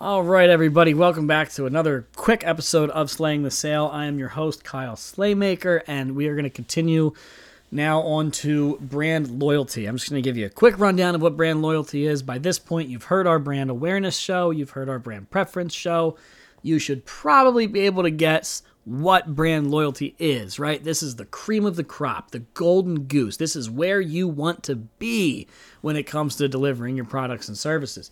All right, everybody, welcome back to another quick episode of Slaying the Sale. I am your host, Kyle Slaymaker, and we are going to continue now on to brand loyalty. I'm just going to give you a quick rundown of what brand loyalty is. By this point, you've heard our brand awareness show, you've heard our brand preference show. You should probably be able to guess what brand loyalty is, right? This is the cream of the crop, the golden goose. This is where you want to be when it comes to delivering your products and services.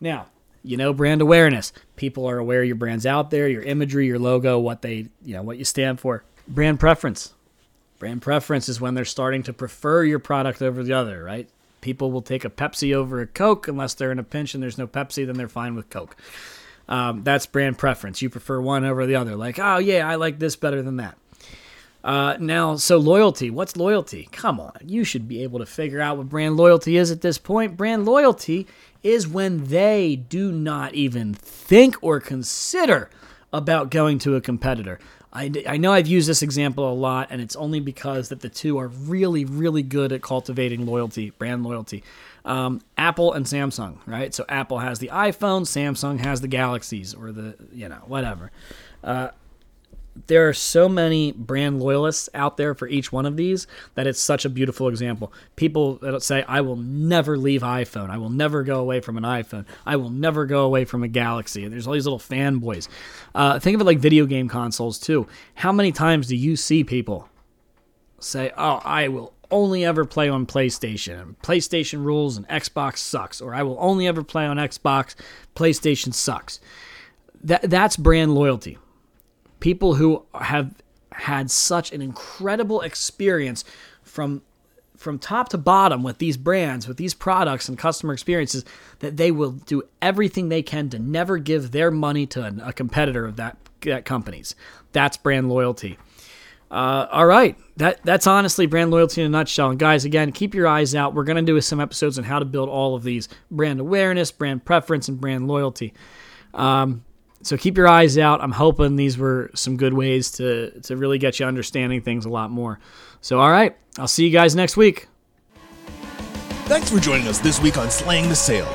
Now, you know brand awareness. People are aware your brand's out there your imagery your logo what they you know what you stand for. Brand preference. Brand preference is when they're starting to prefer your product over the other right? People will take a pepsi over a coke unless they're in a pinch and there's no pepsi then they're fine with coke. Um, that's brand preference. You prefer one over the other. Like oh yeah i like this better than that uh, now, so loyalty. What's loyalty? Come on. You should be able to figure out what brand loyalty is at this point. Brand loyalty is when they do not even think or consider about going to a competitor. I, I know I've used this example a lot, and it's only because that the two are really, really good at cultivating loyalty, brand loyalty. Um, Apple and Samsung, right? So Apple has the iPhone, Samsung has the Galaxies, or the you know whatever. Uh, there are so many brand loyalists out there for each one of these that it's such a beautiful example. People that say, I will never leave iPhone. I will never go away from an iPhone. I will never go away from a Galaxy. And There's all these little fanboys. Uh, think of it like video game consoles, too. How many times do you see people say, Oh, I will only ever play on PlayStation. And PlayStation rules and Xbox sucks. Or I will only ever play on Xbox. PlayStation sucks. That, that's brand loyalty people who have had such an incredible experience from from top to bottom with these brands, with these products and customer experiences, that they will do everything they can to never give their money to a competitor of that that company's. That's brand loyalty. Uh, all right, that that's honestly brand loyalty in a nutshell. And guys, again, keep your eyes out. We're going to do some episodes on how to build all of these brand awareness, brand preference, and brand loyalty. Um, so keep your eyes out. I'm hoping these were some good ways to to really get you understanding things a lot more. So all right, I'll see you guys next week. Thanks for joining us this week on Slaying the Sale.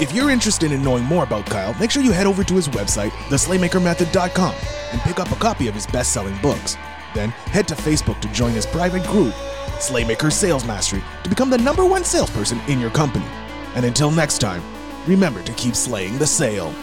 If you're interested in knowing more about Kyle, make sure you head over to his website, theslaymakermethod.com, and pick up a copy of his best-selling books. Then head to Facebook to join his private group, Slaymaker Sales Mastery, to become the number one salesperson in your company. And until next time, remember to keep slaying the sale.